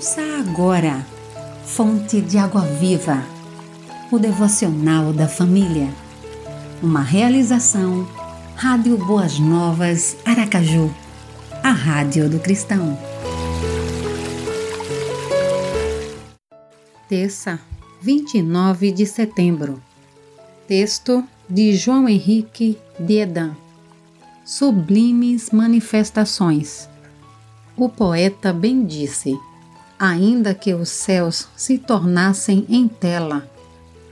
Ouça agora, Fonte de Água Viva, o devocional da família. Uma realização, Rádio Boas Novas, Aracaju, a Rádio do Cristão. Terça, 29 de setembro. Texto de João Henrique Diedan. Sublimes manifestações. O poeta bem disse ainda que os céus se tornassem em tela,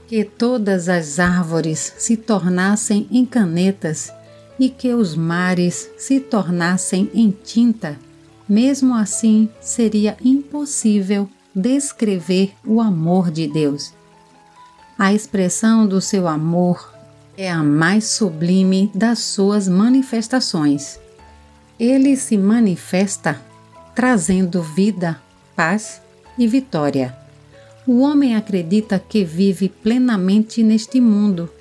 que todas as árvores se tornassem em canetas e que os mares se tornassem em tinta, mesmo assim seria impossível descrever o amor de Deus. A expressão do seu amor é a mais sublime das suas manifestações. Ele se manifesta trazendo vida paz e vitória. O homem acredita que vive plenamente neste mundo,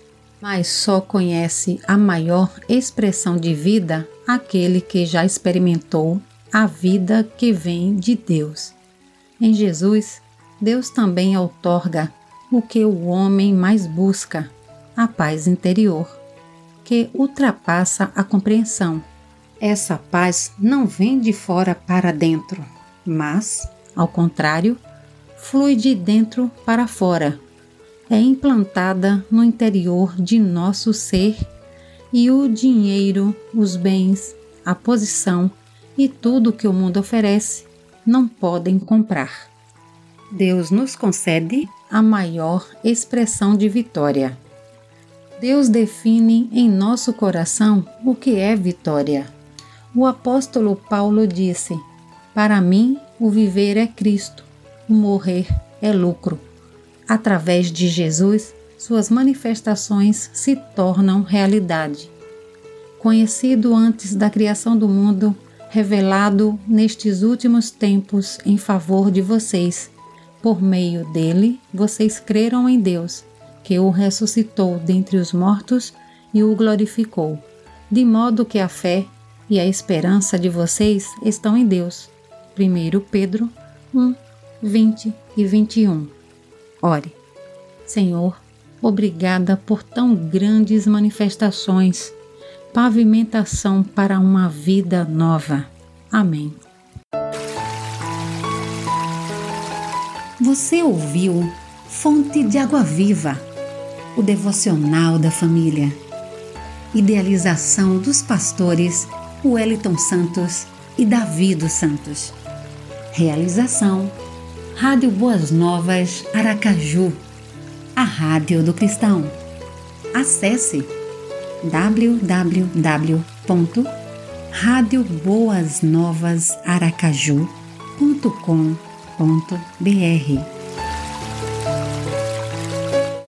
mas só conhece a maior expressão de vida aquele que já experimentou a vida que vem de Deus. Em Jesus, Deus também outorga o que o homem mais busca, a paz interior, que ultrapassa a compreensão. Essa paz não vem de fora para dentro, mas ao contrário, flui de dentro para fora. É implantada no interior de nosso ser e o dinheiro, os bens, a posição e tudo que o mundo oferece não podem comprar. Deus nos concede a maior expressão de vitória. Deus define em nosso coração o que é vitória. O apóstolo Paulo disse: Para mim, o viver é Cristo, o morrer é lucro. Através de Jesus, suas manifestações se tornam realidade. Conhecido antes da criação do mundo, revelado nestes últimos tempos em favor de vocês. Por meio dele, vocês creram em Deus, que o ressuscitou dentre os mortos e o glorificou, de modo que a fé e a esperança de vocês estão em Deus. 1 Pedro 1, 20 e 21. Ore, Senhor, obrigada por tão grandes manifestações, pavimentação para uma vida nova. Amém. Você ouviu Fonte de Água Viva, o devocional da família. Idealização dos pastores Wellington Santos e Davi dos Santos. Realização: Rádio Boas Novas Aracaju, a Rádio do Cristão. Acesse www.radioboasnovasaracaju.com.br